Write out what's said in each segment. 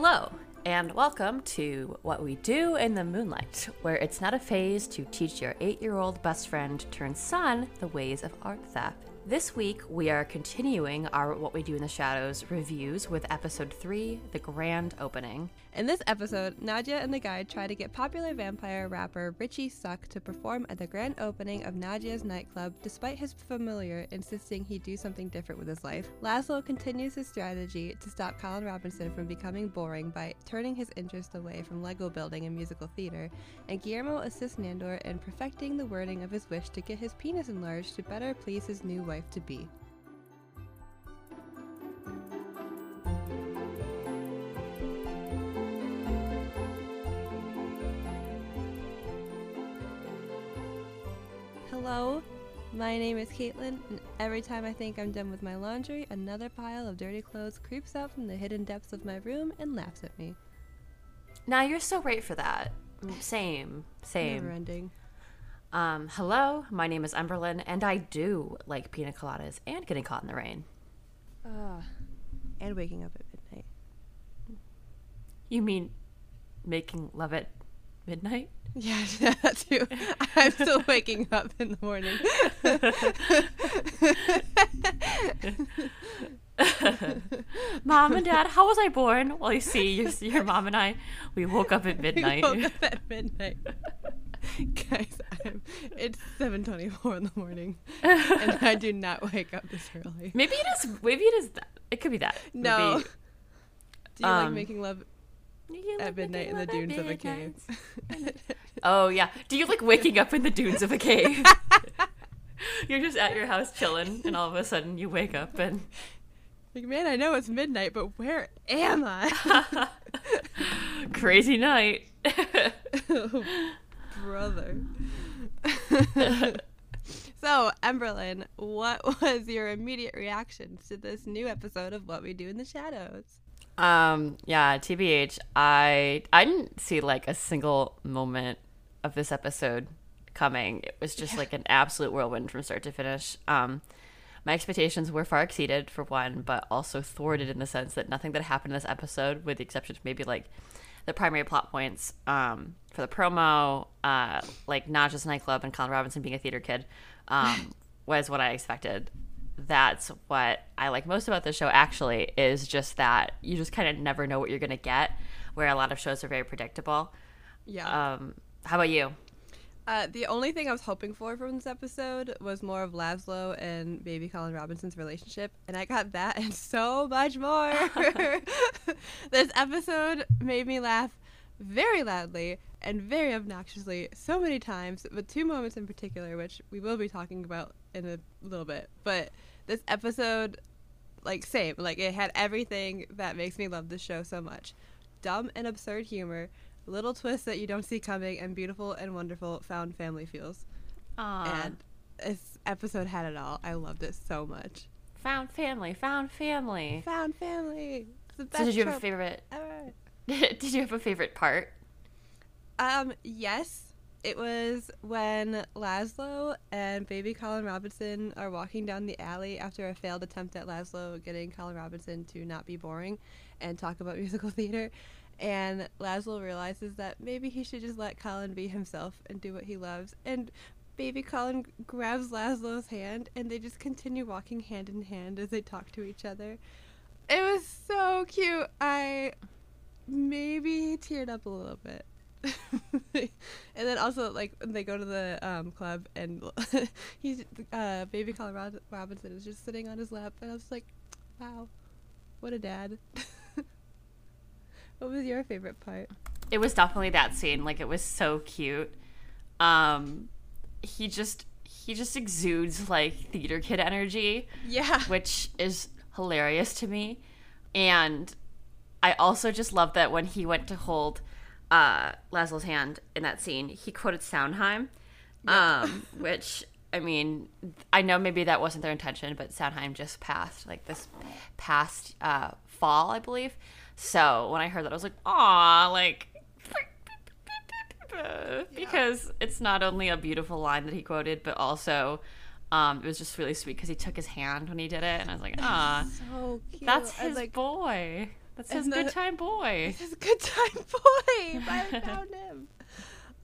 Hello, and welcome to What We Do in the Moonlight, where it's not a phase to teach your eight year old best friend turned son the ways of art theft. This week, we are continuing our What We Do in the Shadows reviews with episode 3, The Grand Opening. In this episode, Nadja and the guide try to get popular vampire rapper Richie Suck to perform at the grand opening of Nadja's nightclub despite his familiar insisting he do something different with his life. Laszlo continues his strategy to stop Colin Robinson from becoming boring by turning his interest away from Lego building and musical theater, and Guillermo assists Nandor in perfecting the wording of his wish to get his penis enlarged to better please his new wife to be. Hello, my name is Kaitlin, and every time I think I'm done with my laundry, another pile of dirty clothes creeps out from the hidden depths of my room and laughs at me. Now, you're so right for that. Mm. Same, same. Never ending. Um, hello, my name is Emberlin, and I do like pina coladas and getting caught in the rain. Ah, and waking up at midnight. You mean making love at midnight? Yeah, that too. I'm still waking up in the morning. Mom and Dad, how was I born? Well, you see, your, your mom and I, we woke up at midnight. woke up at midnight. Guys, I'm, it's 7:24 in the morning, and I do not wake up this early. Maybe it is. Maybe it is that. It could be that. No. Maybe, Do you like Um, making love at midnight in the dunes of a cave? Oh yeah. Do you like waking up in the dunes of a cave? You're just at your house chilling, and all of a sudden you wake up and like, man, I know it's midnight, but where am I? crazy night. Brother. so, Emberlin, what was your immediate reaction to this new episode of What We Do in the Shadows? Um, yeah, TBH, I I didn't see like a single moment of this episode coming. It was just like an absolute whirlwind from start to finish. Um my expectations were far exceeded for one, but also thwarted in the sense that nothing that happened in this episode, with the exception of maybe like the primary plot points um, for the promo, uh, like Nadja's nightclub and Colin Robinson being a theater kid, um, was what I expected that's what I like most about this show actually is just that you just kind of never know what you're going to get where a lot of shows are very predictable. Yeah. Um how about you? Uh, the only thing I was hoping for from this episode was more of Laszlo and baby Colin Robinson's relationship, and I got that and so much more. this episode made me laugh very loudly and very obnoxiously so many times, but two moments in particular, which we will be talking about in a little bit. But this episode, like, same, like, it had everything that makes me love this show so much dumb and absurd humor little twists that you don't see coming, and beautiful and wonderful found family feels. Aww. And this episode had it all. I loved it so much. found family, found family. Found family. It's the best So did you have a favorite ever. Did you have a favorite part? Um, yes. It was when Laszlo and baby Colin Robinson are walking down the alley after a failed attempt at Laszlo getting Colin Robinson to not be boring and talk about musical theater. And Laszlo realizes that maybe he should just let Colin be himself and do what he loves. And baby Colin grabs Laszlo's hand and they just continue walking hand in hand as they talk to each other. It was so cute. I maybe teared up a little bit. and then also like they go to the um, club and he's uh, baby Colin Rob- Robinson is just sitting on his lap and I was like, wow, what a dad. what was your favorite part? It was definitely that scene. Like it was so cute. Um he just he just exudes like theater kid energy. Yeah. which is hilarious to me. And I also just love that when he went to hold uh, Laszlo's hand in that scene, he quoted Sondheim, um, which I mean, I know maybe that wasn't their intention, but Sondheim just passed like this past uh, fall, I believe. So when I heard that, I was like, "Aw!" Like. Because it's not only a beautiful line that he quoted, but also um, it was just really sweet because he took his hand when he did it, and I was like, "Ah, So cute. that's his like boy." That's his good time boy. This is good time boy. I found him.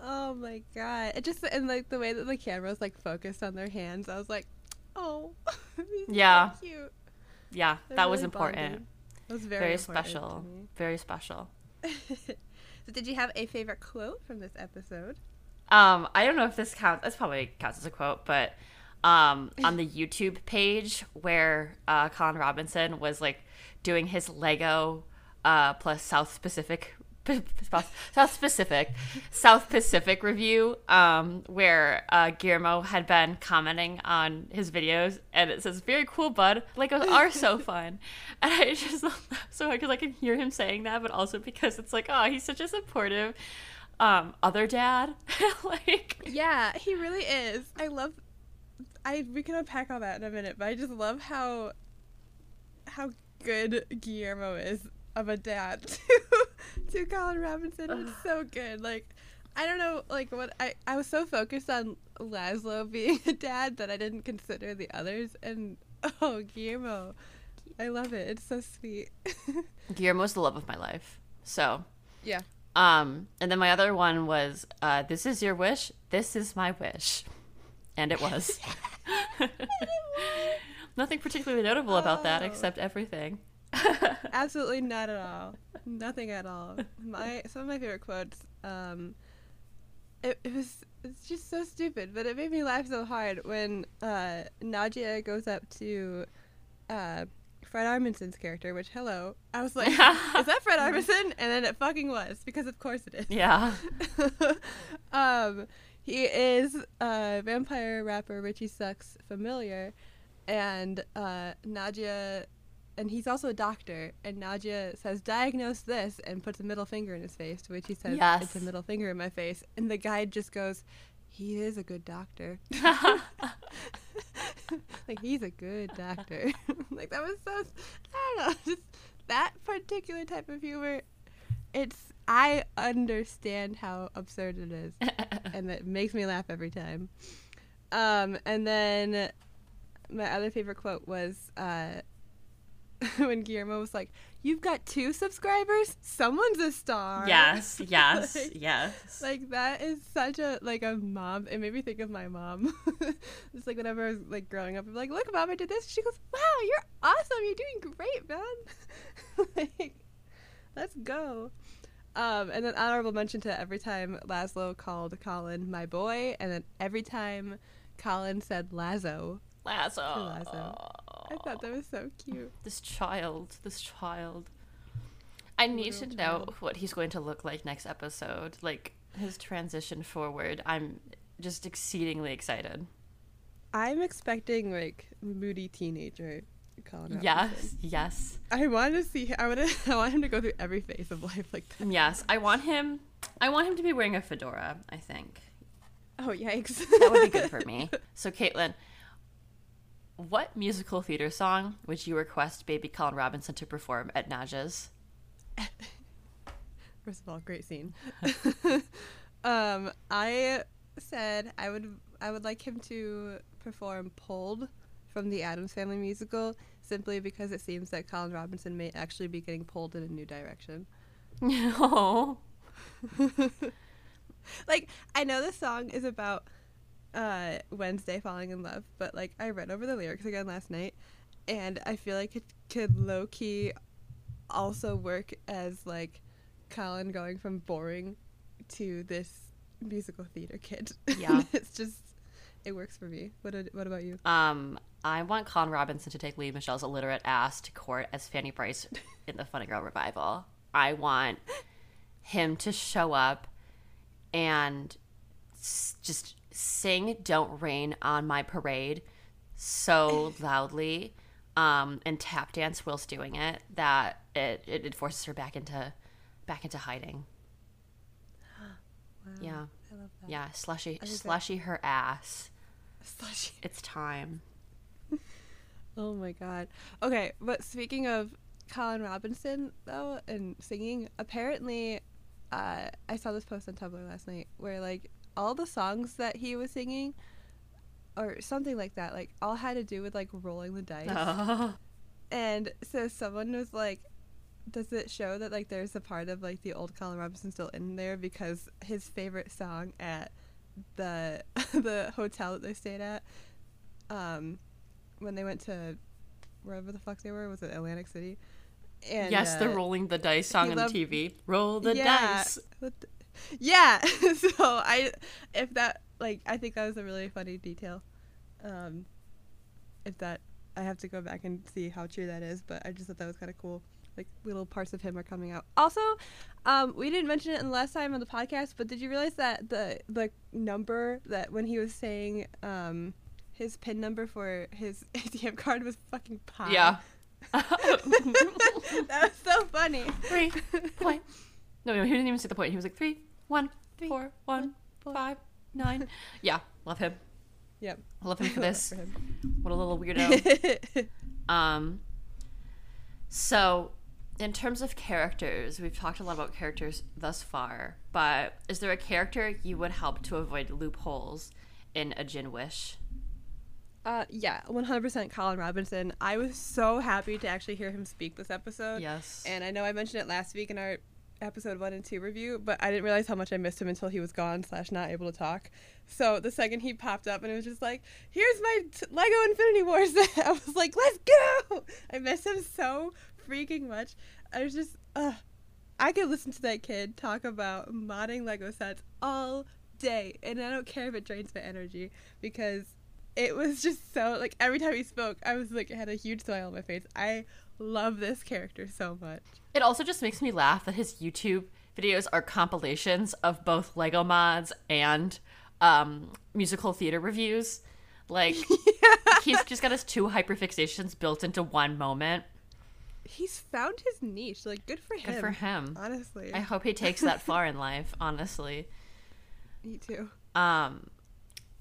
Oh my god! It just and like the way that the camera's like focused on their hands, I was like, oh, he's so Yeah. cute. Yeah, They're that was important. bonding. Was very, Very, special. Very special. so, did you have a favorite quote from this episode? Um, I don't know if this counts. This probably counts as a quote, but um, on the YouTube page where uh, Colin Robinson was like doing his Lego uh, plus South Pacific. South Pacific, South Pacific review, um, where uh, Guillermo had been commenting on his videos, and it says, "Very cool, bud. Legos are so fun." And I just so because I can hear him saying that, but also because it's like, oh, he's such a supportive um other dad like Yeah, he really is. I love. I we can unpack all that in a minute, but I just love how how good Guillermo is of a dad to to Colin Robinson. It's so good. Like I don't know, like what I I was so focused on Laszlo being a dad that I didn't consider the others. And oh, Guillermo, I love it. It's so sweet. guillermo's the love of my life so yeah. um and then my other one was uh this is your wish this is my wish and it was nothing particularly notable about that Oh. except everything Absolutely not at all. Nothing at all. My some of my favorite quotes. Um, it, it was it's just so stupid, but it made me laugh so hard when uh, Nadja goes up to uh, Fred Armisen's character. Which hello, I was like, is that Fred Armisen? And then it fucking was because of course it is. yeah um, he is uh, vampire rapper Richie Sucks familiar, and uh, Nadja, and he's also a doctor. And Nadja says, "Diagnose this," and puts a middle finger in his face. To which he says, Yes. "It's a middle finger in my face." And the guy just goes, "He is a good doctor." like he's a good doctor. like that was so. I don't know. Just that particular type of humor. It's. I understand how absurd it is and that makes me laugh every time. Um, and then my other favorite quote was uh, when Guillermo was like, "You've got two subscribers. Someone's a star." yes yes Like- yes Like that is such a like a mom. It made me think of my mom. Just like whenever I was like growing up, I'm like, "Look, mom, I did this." She goes, "Wow, you're awesome. You're doing great, man." like, let's go. Um, and then honorable mention to every time Laszlo called Colin my boy, and then every time Colin said Lazo. lasso Lasso. I thought that was so cute. this child this child i need to Little know child. what he's going to look like next episode like his transition forward i'm just exceedingly excited I'm expecting like moody teenager Colin. Robinson. yes yes I want to see. I want to. I want him to go through every phase of life like that. yes i want him i want him to be wearing a fedora i think Oh yikes! that would be good for me so kaitlin what musical theater song would you request baby colin robinson to perform at nadja's First of all, great scene. um, I said I would. I would like him to perform "Pulled" from the Addams Family musical, simply because it seems that Colin Robinson may actually be getting pulled in a new direction. oh like I know the song is about uh, Wednesday falling in love, but like I read over the lyrics again last night, and I feel like it could low key also work as like Colin going from boring to this musical theater kid. Yeah. it's just it works for me. What what about you? Um, I want Colin Robinson to take Lea Michele's illiterate ass to court as Fanny Brice in the Funny Girl revival. I want him to show up and just sing "Don't Rain on My Parade" so loudly um, and tap dance whilst doing it that it, it, it forces her back into back into hiding. Wow, Yeah, I love that. yeah, slushy, slushy her ass. Slushy. It's time. Oh my god. Okay, but speaking of Colin Robinson though and singing, apparently uh, I saw this post on Tumblr last night where like all the songs that he was singing or something like that, like all had to do with like rolling the dice. Oh. And so someone was like does it show that like there's a part of like the old Colin Robinson still in there because his favorite song at the the hotel that they stayed at, um, when they went to wherever the fuck they were was it Atlantic City? And, yes, the uh, rolling the dice song on loved- the TV. Roll the yeah, dice. Yeah. so I, if that like, I think that was a really funny detail. Um, if that, I have to go back and see how true that is, but I just thought that was kind of cool. Like little parts of him are coming out. Also, um, we didn't mention it in the last time on the podcast, but did you realize that the the number that when he was saying um, his pin number for his ATM card was fucking pi? Yeah. that was so funny. Three point. No, no, he didn't even say the point. He was like three, one, Three, four, one, four. five, nine. Yeah, love him. Yep. Love him for this. For him. What a little weirdo. Um, so, in terms of characters, we've talked a lot about characters thus far, but is there a character you would help to avoid loopholes in a Jinn Wish? Uh, yeah, 100% Colin Robinson. I was so happy to actually hear him speak this episode. Yes. And I know I mentioned it last week in our episode one and two review, but I didn't realize how much I missed him until he was gone slash not able to talk. So the second he popped up and it was just like, "Here's my t- Lego Infinity Wars," I was like, "Let's go!" I miss him so freaking much. I was just, uh, I could listen to that kid talk about modding Lego sets all day, and I don't care if it drains my energy because it was just so like every time he spoke, I was like had a huge smile on my face. I love this character so much. It also just makes me laugh that his YouTube videos are compilations of both Lego mods and um, musical theater reviews. Like, he's just got his two hyperfixations built into one moment. He's found his niche. Like good for him. Good for him. Honestly, I hope he takes that far in life, honestly. me too. Um,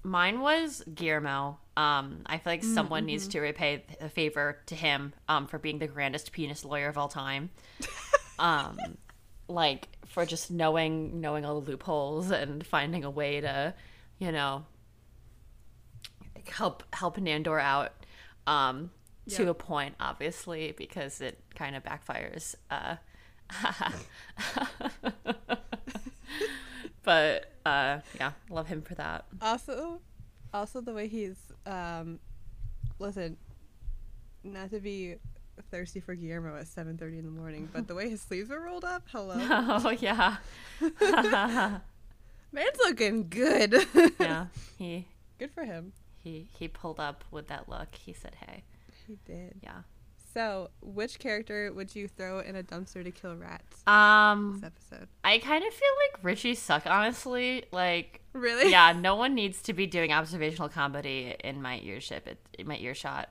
mine was Guillermo. Um, I feel like Mm, someone mm-hmm. needs to repay a favor to him um, for being the grandest penis lawyer of all time. um, like for just knowing knowing all the loopholes and finding a way to, you know, help help Nandor out. Um, to Yeah. a point, obviously, because it kind of backfires. Uh, but uh, yeah, love him for that. Also, also the way he's um, listen, not to be thirsty for Guillermo at seven thirty in the morning, but the way his sleeves are rolled up. Hello, Oh yeah, man's looking good. yeah. He good for him. he he pulled up with that look. He said, "Hey, He did. yeah." So, which character would you throw in a dumpster to kill rats? Um, This episode. I kind of feel like Richie suck. Honestly, like Really? yeah, no one needs to be doing observational comedy in my earship. It, in my earshot,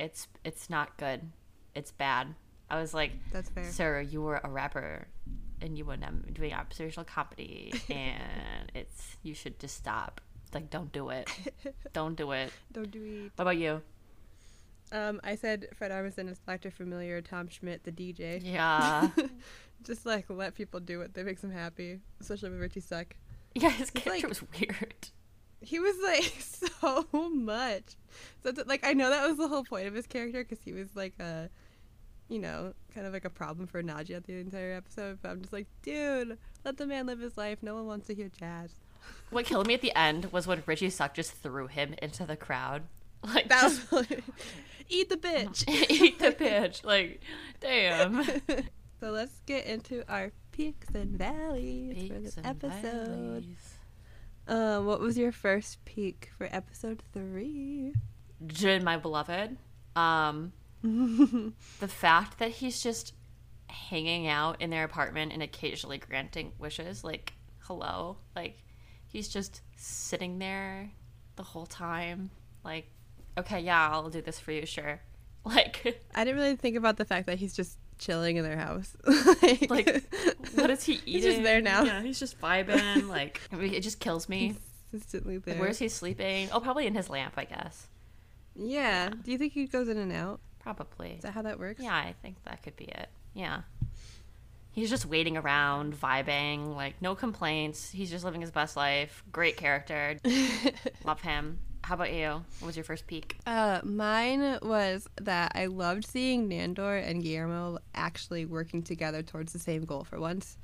it's it's not good. It's bad. I was like, That's fair. sir, you were a rapper, and you were doing observational comedy, and it's you should just stop. Like, don't do it. Don't do it. Don't do it. What about you? Um, I said Fred Armisen as Dr. Familiar, Tom Schmidt, the DJ. Yeah, Just like let people do what they makes them happy, especially with Richie Suck. yeah. His like- character was weird. He was like so much. So like I know that was the whole point of his character because he was like a, you know, kind of like a problem for Nadja the entire episode. But I'm just like, dude, let the man live his life. No one wants to hear jazz. What killed me at the end was when Richie Suck just threw him into the crowd. Like, That just was eat the bitch. eat the bitch. Like, damn. So let's get into our peaks and valleys for this episode. Um, what was your first peak for episode three? Jinn, my beloved. Um, the fact that he's just hanging out in their apartment and occasionally granting wishes, like, hello, like, he's just sitting there the whole time, like, okay, yeah, I'll do this for you, sure. Like, I didn't really think about the fact that he's just chilling in their house. Like, what is he eating? He's just there now. Yeah, he's just vibing. Like, it just kills me. Consistently there. Like, where's he sleeping? Oh, probably in his lamp, I guess. Yeah. Do you think he goes in and out? Probably. Is that how that works? Yeah, I think that could be it. Yeah. He's just waiting around, vibing, like no complaints. He's just living his best life. Great character. Love him. How about you? What was your first peak? Uh, mine was that I loved seeing Nandor and Guillermo actually working together towards the same goal for once.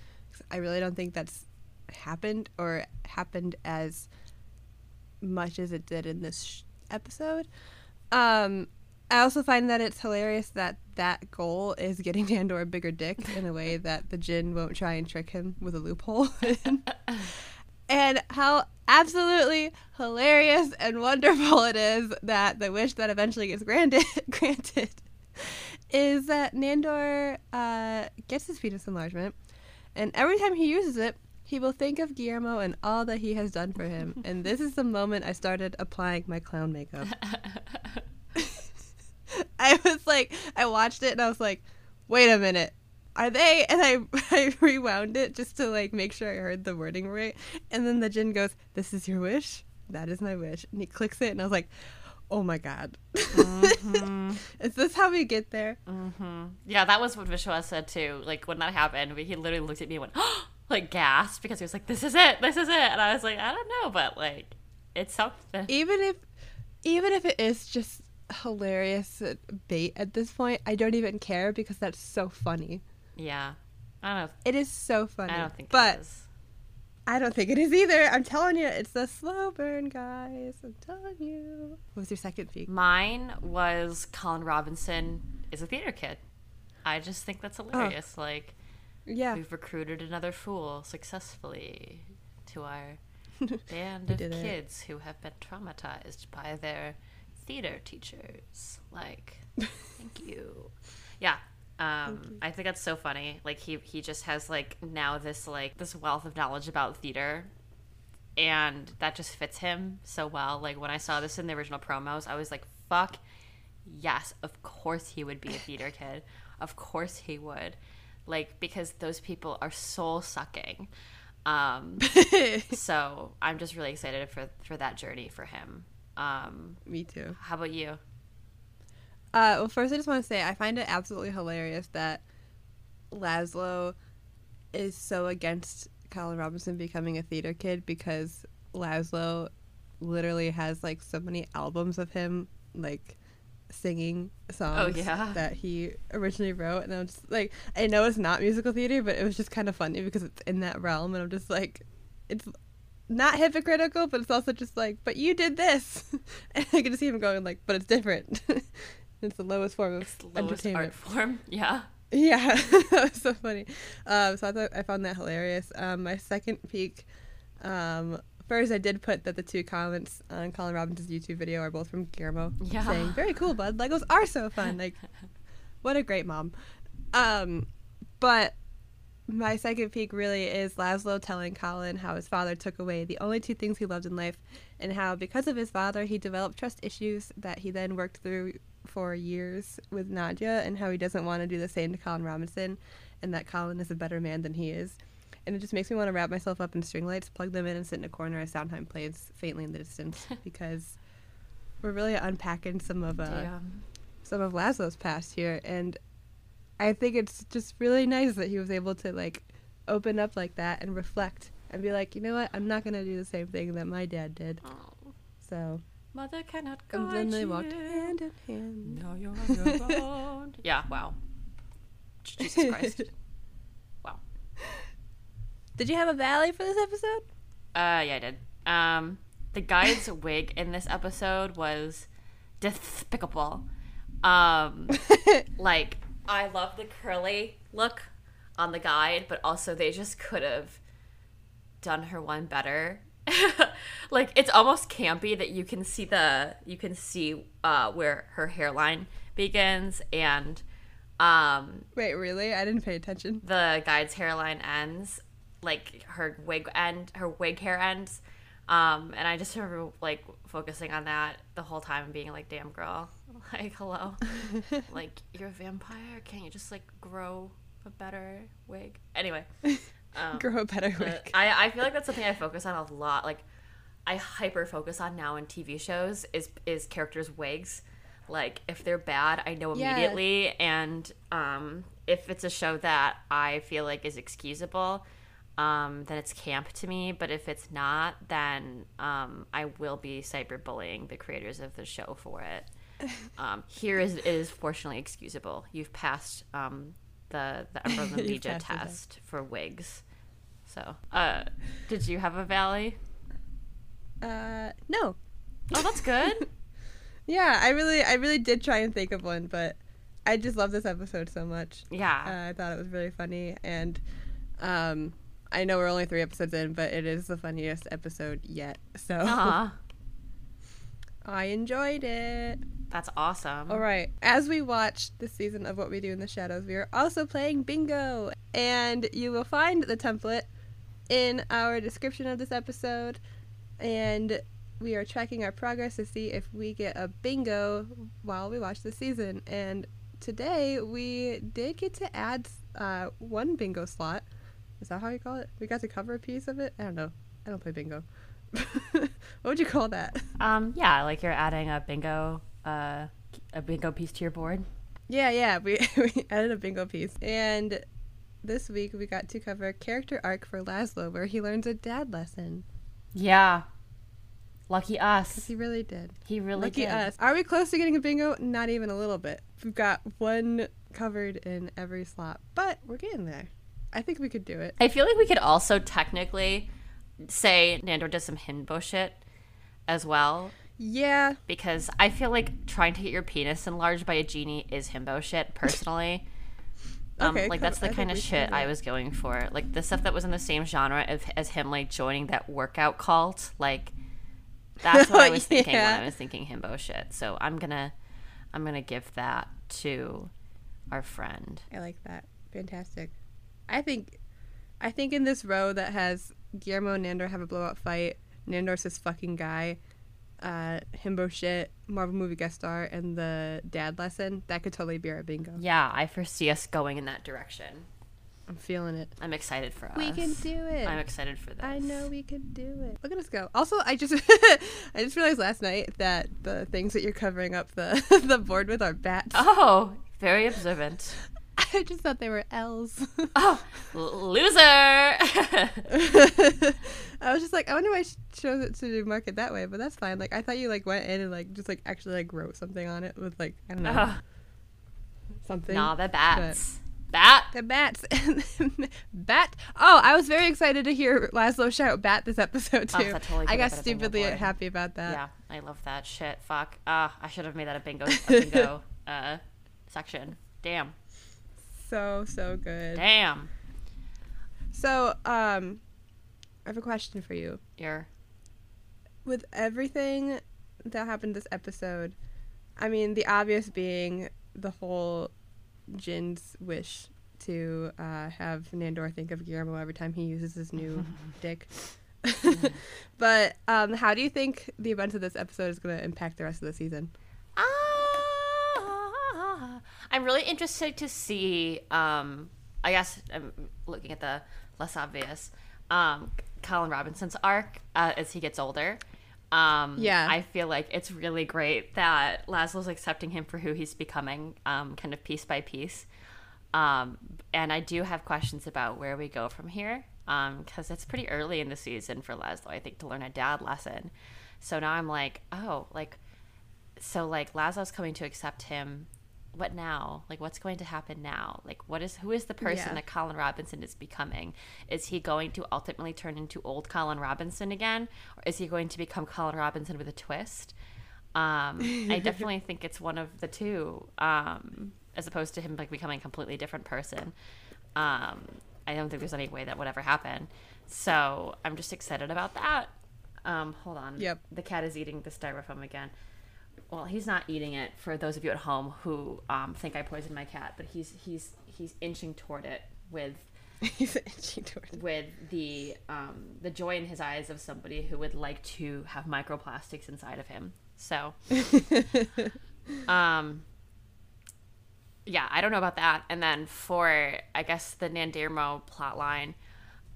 I really don't think that's happened or happened as much as it did in this sh- episode. Um, I also find that it's hilarious that that goal is getting Nandor a bigger dick in a way that the Jinn won't try and trick him with a loophole. and how absolutely hilarious and wonderful it is that the wish that eventually gets granted granted is that Nandor uh, gets his fetus enlargement, and every time he uses it, he will think of Guillermo and all that he has done for him. and this is the moment I started applying my clown makeup. I was like, I watched it and I was like, wait a minute. Are they? And I, I rewound it just to like make sure I heard the wording right. And then the Jinn goes, This is your wish? That is my wish. And he clicks it and I was like, Oh my God. Mm-hmm. is this how we get there? Mm-hmm. Yeah, that was what Vishwa said too. Like when that happened, he literally looked at me and went, oh, like gasped because he was like, This is it, this is it. And I was like, I don't know, but like, it's something. Even if, even if it is just hilarious bait at this point. I don't even care because that's so funny. Yeah. I don't know. It is so funny. I don't think but I don't think it is either. I'm telling you, it's the slow burn, guys. I'm telling you. What was your second peak? Mine was Colin Robinson is a theater kid. I just think that's oh. hilarious. Oh. Like, yeah, we've recruited another fool successfully to our band of kids it. who have been traumatized by their theater teachers. Like, thank you. Um, I think that's so funny. Like he he just has like now this like this wealth of knowledge about theater and that just fits him so well. Like when I saw this in the original promos, I was like, fuck yes, of course he would be a theater kid. Of course he would. Like because those people are soul sucking. Um, so I'm just really excited for for that journey for him. Um, Me too. How about you? Uh, well, first, I just want to say I find it absolutely hilarious that Laszlo is so against Colin Robinson becoming a theater kid because Laszlo literally has like so many albums of him like singing songs oh, yeah. that he originally wrote and I'm just like I know it's not musical theater but it was just kind of funny because it's in that realm and I'm just like it's not hypocritical, but it's also just like, but you did this. and I can just see him going like, but it's different. it's the lowest form of it's the lowest entertainment. art form. Yeah. Yeah, that was so funny. Um, so I thought I found that hilarious. Um, my second peak, um, first I did put that the two comments on Colin Robinson's YouTube video are both from Guillermo yeah. saying, "Very cool, bud. Legos are so fun. Like, what a great mom." Um, but my second peak really is Laszlo telling Colin how his father took away the only two things he loved in life, and how because of his father he developed trust issues that he then worked through for years with Nadja, and how he doesn't want to do the same to Colin Robinson, and that Colin is a better man than he is. And it just makes me want to wrap myself up in string lights, plug them in, and sit in a corner as Sondheim plays faintly in the distance because we're really unpacking some of uh, some of Laszlo's past here, and I think it's just really nice that he was able to like open up like that and reflect and be like, you know what, I'm not gonna do the same thing that my dad did. Oh. So mother cannot guide And then they walked hand in hand. Now you're on your own. yeah. Wow. Jesus Christ. wow. Did you have a valley for this episode? Uh, yeah, I did. Um, the guide's wig in this episode was despicable. Um, like I love the curly look on the guide, but also they just could have done her one better. like it's almost campy that you can see the you can see uh where her hairline begins and um wait really i didn't pay attention the guide's hairline ends like her wig end her wig hair ends um and i just remember like focusing on that the whole time and being like damn girl Like, hello. like, you're a vampire? Can't you just, like, grow a better wig? Anyway. Um, grow a better wig. Uh, I, I feel like that's something I focus on a lot. Like, I hyper focus on now in TV shows is is characters' wigs. Like, if they're bad, I know immediately. Yeah. And um, if it's a show that I feel like is excusable, um, then it's camp to me. But if it's not, then um, I will be cyberbullying the creators of the show for it. Um, here is it is fortunately excusable. You've passed um, the the Emerald and You've Legia passed the test. for wigs. So, uh, did you have a valley? Uh, no. Oh, that's good. Yeah, I really, I really did try and think of one, but I just love this episode so much. yeah. Uh, I thought it was really funny, and um, I know we're only three episodes in, but it is the funniest episode yet. So Aw, I enjoyed it. That's awesome. All right. As we watch this season of What We Do in the Shadows, we are also playing bingo. And you will find the template in our description of this episode. And we are tracking our progress to see if we get a bingo while we watch the season. And today we did get to add uh, one bingo slot. Is that how you call it? We got to cover a piece of it? I don't know. I don't play bingo. what would you call that? Um, yeah, like you're adding a bingo, uh, a bingo piece to your board. Yeah, yeah, we, we added a bingo piece. And this week we got to cover character arc for Laszlo where he learns a dad lesson. Yeah. Lucky us. he really did. He really Lucky did. us. Are we close to getting a bingo? Not even a little bit. We've got one covered in every slot, but we're getting there. I think we could do it. I feel like we could also technically say Nandor does some himbo shit as well. Yeah, Because I feel like trying to get your penis enlarged by a genie is himbo shit, personally. Um, Okay, like cool. that's the I kind of shit I was going for. Like the stuff that was in the same genre of, as him like joining that workout cult. Like that's what I was thinking when I was thinking himbo shit. So I'm gonna I'm gonna give that to our friend. I like that. Fantastic. I think I think in this row that has Guillermo and Nandor have a blowout fight, Nandor's this fucking guy, uh, himbo shit, Marvel movie guest star, and the dad lesson, that could totally be our bingo. Yeah, I foresee us going in that direction. I'm feeling it. I'm excited for us. We can do it. I'm excited for this. I know we can do it. Look at us go. Also, I just I just realized last night that the things that you're covering up the the board with are bats. Oh, very observant. I just thought they were L's. Oh, loser. I was just like, I wonder why she chose it to mark it that way, but that's fine. Like, I thought you like went in and like just like actually like wrote something on it with like I don't know Ugh. something. nah, the bats. Bat. The bats, bat. Oh, I was very excited to hear Laszlo shout "bat" this episode Oh, too. that totally I got been a bingo stupidly happy about that. Yeah, I love that shit. Fuck. Ah, I should have made that a bingo, a bingo uh, section. Damn. So so good. Damn. So, um, I have a question for you. You're. With everything that happened this episode, I mean, the obvious being the whole Jinn's wish to uh, have Nandor think of Guillermo every time he uses his new dick. but um, how do you think the events of this episode is going to impact the rest of the season? Ah, I'm really interested to see. Um, I guess I'm looking at the less obvious. Um, Colin Robinson's arc uh, as he gets older. Um, Yeah. I feel like it's really great that Laszlo's accepting him for who he's becoming, um, kind of piece by piece. Um, and I do have questions about where we go from here because it's pretty early in the season for Laszlo, I think, to learn a dad lesson. So now I'm like, oh, like so like Laszlo's coming to accept him what now? Like what's going to happen now? Like what is who is the person Yeah. that colin robinson is becoming? Is he going to ultimately turn into old colin robinson again? Or is he going to become colin robinson with a twist? Um i definitely think it's one of the two um as opposed to him like becoming a completely different person. Um i don't think there's any way that would ever happen. So i'm just excited about that. Um hold on. Yep. the cat is eating the styrofoam again well, he's not eating it for those of you at home who um, think I poisoned my cat, but he's he's he's inching toward it with He's itching towards. with the um, the joy in his eyes of somebody who would like to have microplastics inside of him. So, um, yeah, I don't know about that. And then for I guess the Nandermo plot line,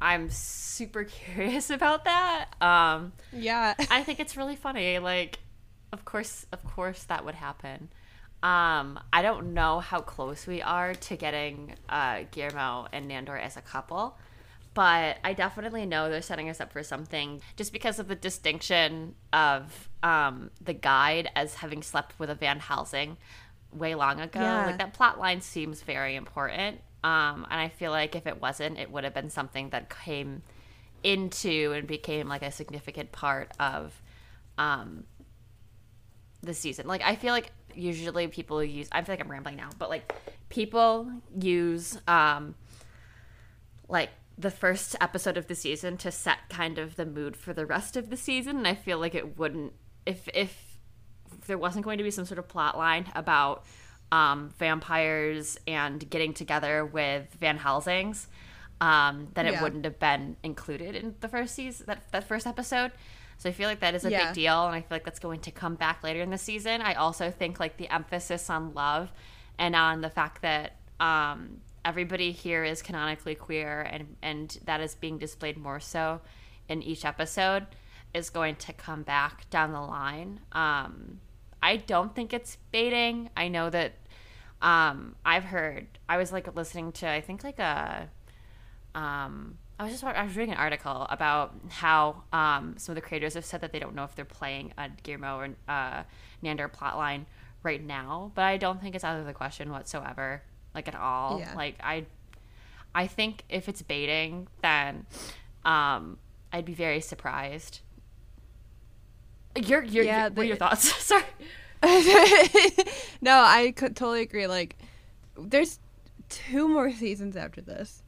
I'm super curious about that. Um, Yeah. I think it's really funny. Like, of course, of course, that would happen. Um, I don't know how close we are to getting uh, Guillermo and Nandor as a couple, but I definitely know they're setting us up for something just because of the distinction of um, the guide as having slept with a Van Helsing way long ago. Yeah. Like that plot line seems very important. Um, and I feel like if it wasn't, it would have been something that came into and became like a significant part of um, the season. Like I feel like usually people use I feel like I'm rambling now, but like people use um like the first episode of the season to set kind of the mood for the rest of the season and I feel like it wouldn't if if, if there wasn't going to be some sort of plot line about um, vampires and getting together with Van Helsing's, um, then it Yeah. wouldn't have been included in the first season that that first episode. So I feel like that is a Yeah. big deal, and I feel like that's going to come back later in the season. I also think like the emphasis on love and on the fact that um, everybody here is canonically queer, and and that is being displayed more so in each episode is going to come back down the line. Um, I don't think it's baiting. I know that um, I've heard. I was like listening to I think like a um, I was just I was reading an article about how um, some of the creators have said that they don't know if they're playing a Guillermo or uh, Nandor plotline right now, but I don't think it's out of the question whatsoever, like at all. Yeah. Like I, I think if it's baiting, then um, I'd be very surprised. Your your Yeah, what are your thoughts? Sorry. no, I could totally agree. Like, there's two more seasons after this.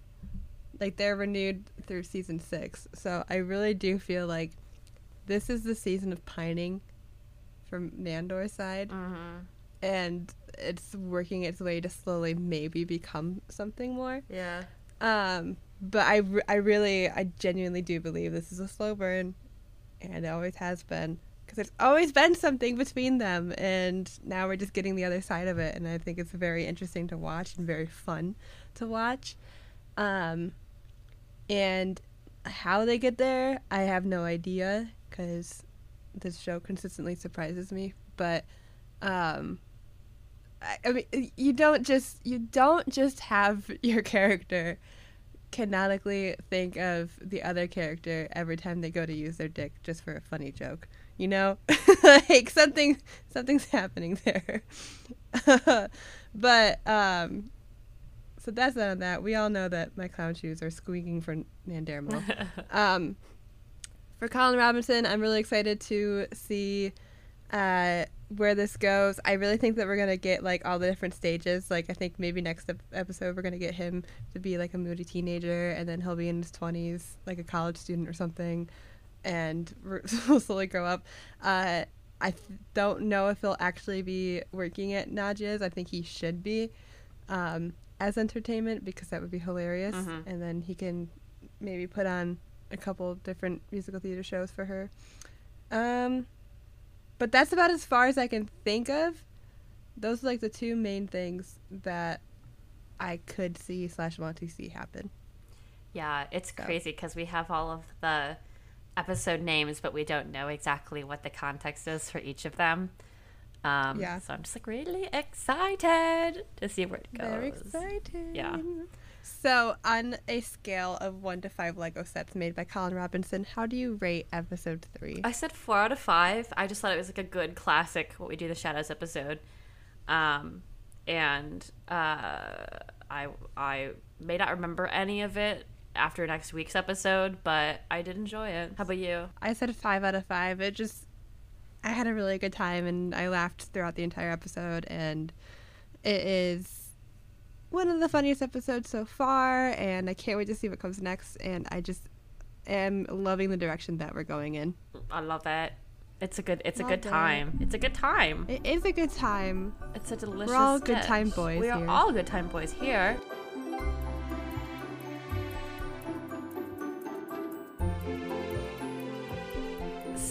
Like, they're renewed through season six. So I really do feel like this is the season of pining from Nandor's side. Mm-hmm. And it's working its way to slowly maybe become something more. Yeah. Um, but I, re- I really, I genuinely do believe this is a slow burn, and it always has been. Because there's always been something between them, and now we're just getting the other side of it, and I think it's very interesting to watch and very fun to watch. Um, and how they get there, I have no idea, because this show consistently surprises me. But, um, I, I mean, you don't just you don't just have your character canonically think of the other character every time they go to use their dick just for a funny joke. You know, like something something's happening there. but um, so that's that on that. We all know that my clown shoes are squeaking for Nandermo. um, for Colin Robinson, I'm really excited to see uh, where this goes. I really think that we're gonna get like all the different stages. Like I think maybe next ep- episode we're gonna get him to be like a moody teenager, and then he'll be in his 20s, like a college student or something, and we'll slowly grow up. Uh, I th- don't know if he'll actually be working at Nadja's. I think he should be um, as entertainment because that would be hilarious, Mhm. and then he can maybe put on a couple different musical theater shows for her. Um, but that's about as far as I can think of. Those are like the two main things that I could see slash want to see happen. Yeah, it's So. crazy because we have all of the episode names, but we don't know exactly what the context is for each of them. Um, Yeah. So I'm just like really excited to see where it goes. Very exciting. Yeah. So, on a scale of one to five Lego sets made by Colin Robinson, how do you rate episode three? I said four out of five. I just thought it was like a good classic, what we do the Shadows episode. Um, and uh, I I may not remember any of it after next week's episode, but I did enjoy it. How about you? I said five out of five. It just, I had a really good time and I laughed throughout the entire episode, and it is one of the funniest episodes so far, and I can't wait to see what comes next. And I just am loving the direction that we're going in. I love it. It's a good. It's a good it. time. It's a good time. It is a good time. It's a delicious. We're all good time boys We are here. all good time boys here.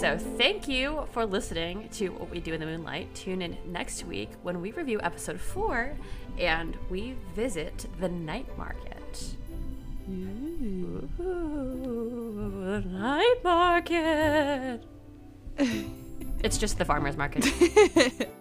So thank you for listening to what we do in the moonlight. Tune in next week when we review episode four and we visit the night market. Ooh, the night market. it's just the farmers market.